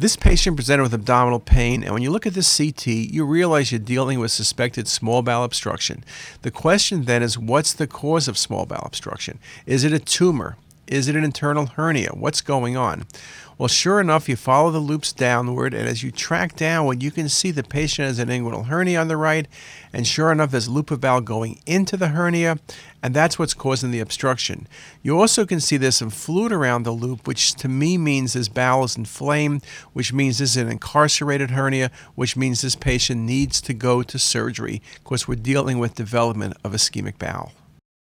This patient presented with abdominal pain, and when you look at the CT, you realize you're dealing with suspected small bowel obstruction. The question then is what's the cause of small bowel obstruction? Is it a tumor? Is it an internal hernia? What's going on? Well, sure enough, you follow the loops downward, and as you track downward, you can see the patient has an inguinal hernia on the right, and sure enough, there's loop of bowel going into the hernia, and that's what's causing the obstruction. You also can see there's some fluid around the loop, which to me means this bowel is inflamed, which means this is an incarcerated hernia, which means this patient needs to go to surgery because we're dealing with development of ischemic bowel.